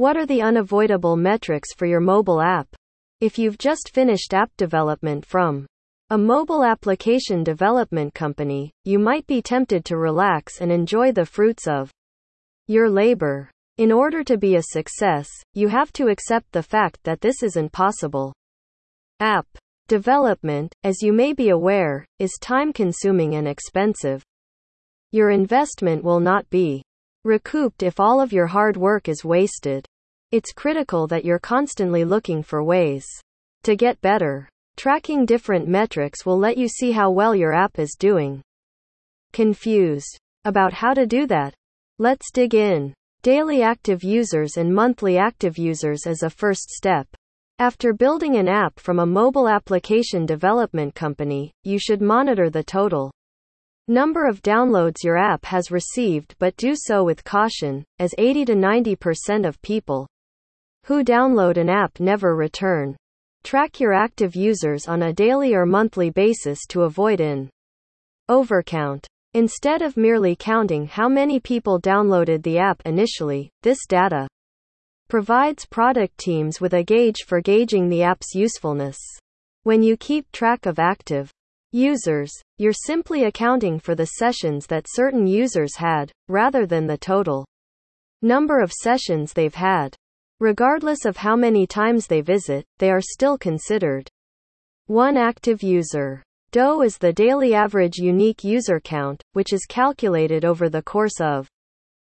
What are the unavoidable metrics for your mobile app? If you've just finished app development from a mobile application development company, you might be tempted to relax and enjoy the fruits of your labor. In order to be a success, you have to accept the fact that this isn't possible. App development, as you may be aware, is time consuming and expensive. Your investment will not be recouped if all of your hard work is wasted. It's critical that you're constantly looking for ways to get better. Tracking different metrics will let you see how well your app is doing. Confused about how to do that? Let's dig in. Daily active users and monthly active users as a first step. After building an app from a mobile application development company, you should monitor the total number of downloads your app has received, but do so with caution, as 80 to 90% of people who download an app never return. Track your active users on a daily or monthly basis to avoid an overcount. Instead of merely counting how many people downloaded the app initially, this data provides product teams with a gauge for gauging the app's usefulness. When you keep track of active users, you're simply accounting for the sessions that certain users had, rather than the total number of sessions they've had. Regardless of how many times they visit, they are still considered one active user. DAU is the daily average unique user count, which is calculated over the course of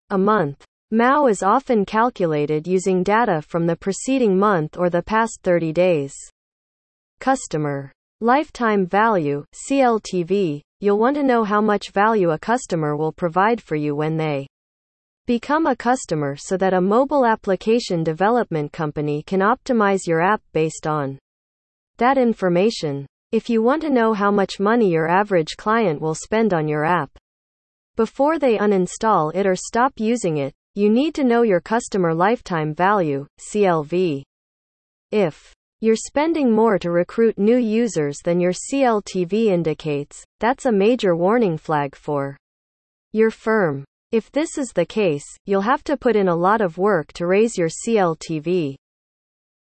a month. MAU is often calculated using data from the preceding month or the past 30 days. Customer lifetime value, CLTV. You'll want to know how much value a customer will provide for you when they become a customer so that a mobile application development company can optimize your app based on that information. If you want to know how much money your average client will spend on your app before they uninstall it or stop using it, you need to know your customer lifetime value, CLV. If you're spending more to recruit new users than your CLTV indicates, that's a major warning flag for your firm. If this is the case, you'll have to put in a lot of work to raise your CLTV.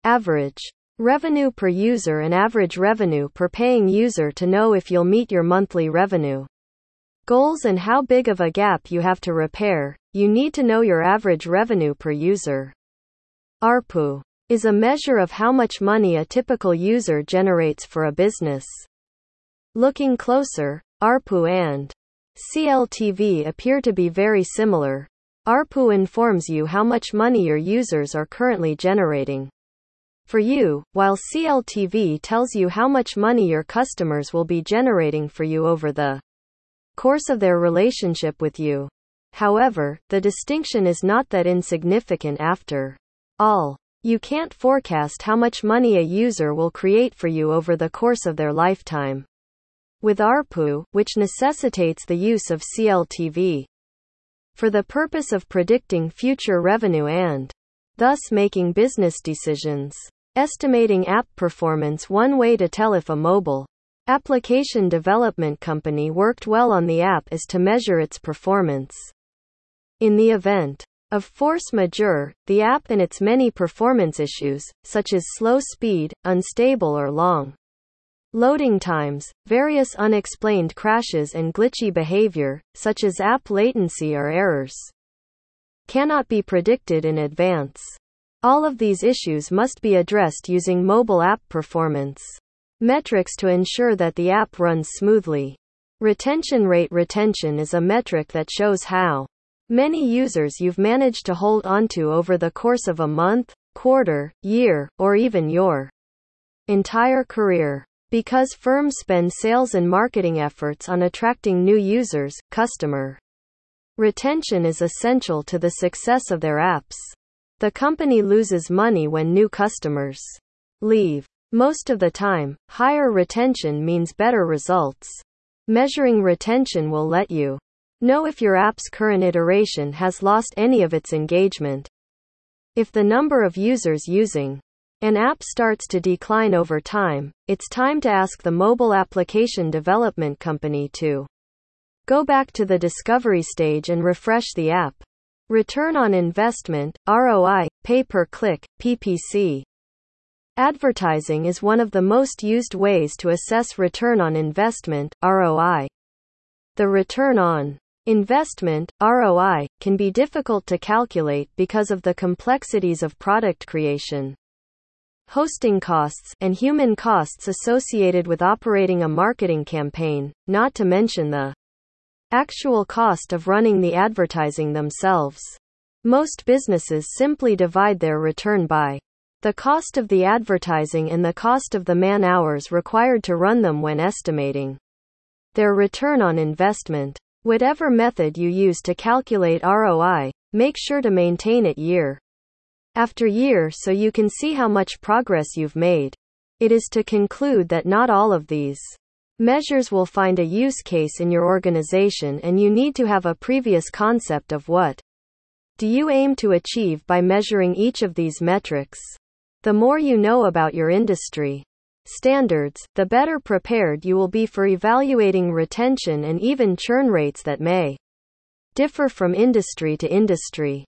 Average revenue per user and average revenue per paying user to know if you'll meet your monthly revenue goals and how big of a gap you have to repair. You need to know your average revenue per user. ARPU is a measure of how much money a typical user generates for a business. Looking closer, ARPU and CLTV appear to be very similar. ARPU informs you how much money your users are currently generating for you, while CLTV tells you how much money your customers will be generating for you over the course of their relationship with you. However, the distinction is not that insignificant after all. You can't forecast how much money a user will create for you over the course of their lifetime. With ARPU, which necessitates the use of CLTV for the purpose of predicting future revenue and thus making business decisions. Estimating app performance One way to tell if a mobile application development company worked well on the app is to measure its performance. In the event of force majeure, the app and its many performance issues, such as slow speed, unstable or long loading times, various unexplained crashes and glitchy behavior, such as app latency or errors, cannot be predicted in advance. All of these issues must be addressed using mobile app performance metrics to ensure that the app runs smoothly. Retention rate retention is a metric that shows how many users you've managed to hold onto over the course of a month, quarter, year, or even your entire career. Because firms spend sales and marketing efforts on attracting new users, customer retention is essential to the success of their apps. The company loses money when new customers leave. Most of the time, higher retention means better results. Measuring retention will let you Know if your app's current iteration has lost any of its engagement. If the number of users using an app starts to decline over time, it's time to ask the mobile application development company to go back to the discovery stage and refresh the app. Return on investment, ROI, pay per click, PPC. Advertising is one of the most used ways to assess return on investment, ROI. The return on investment, ROI, can be difficult to calculate because of the complexities of product creation, hosting costs, and human costs associated with operating a marketing campaign, not to mention the actual cost of running the advertising themselves. Most businesses simply divide their return by the cost of the advertising and the cost of the man hours required to run them when estimating their return on investment. Whatever method you use to calculate ROI, make sure to maintain it year after year so you can see how much progress you've made. It is to conclude that not all of these Measures will find a use case in your organization and you need to have a previous concept of what do you aim to achieve by measuring each of these metrics. The more you know about your industry standards, the better prepared you will be for evaluating retention and even churn rates that may differ from industry to industry.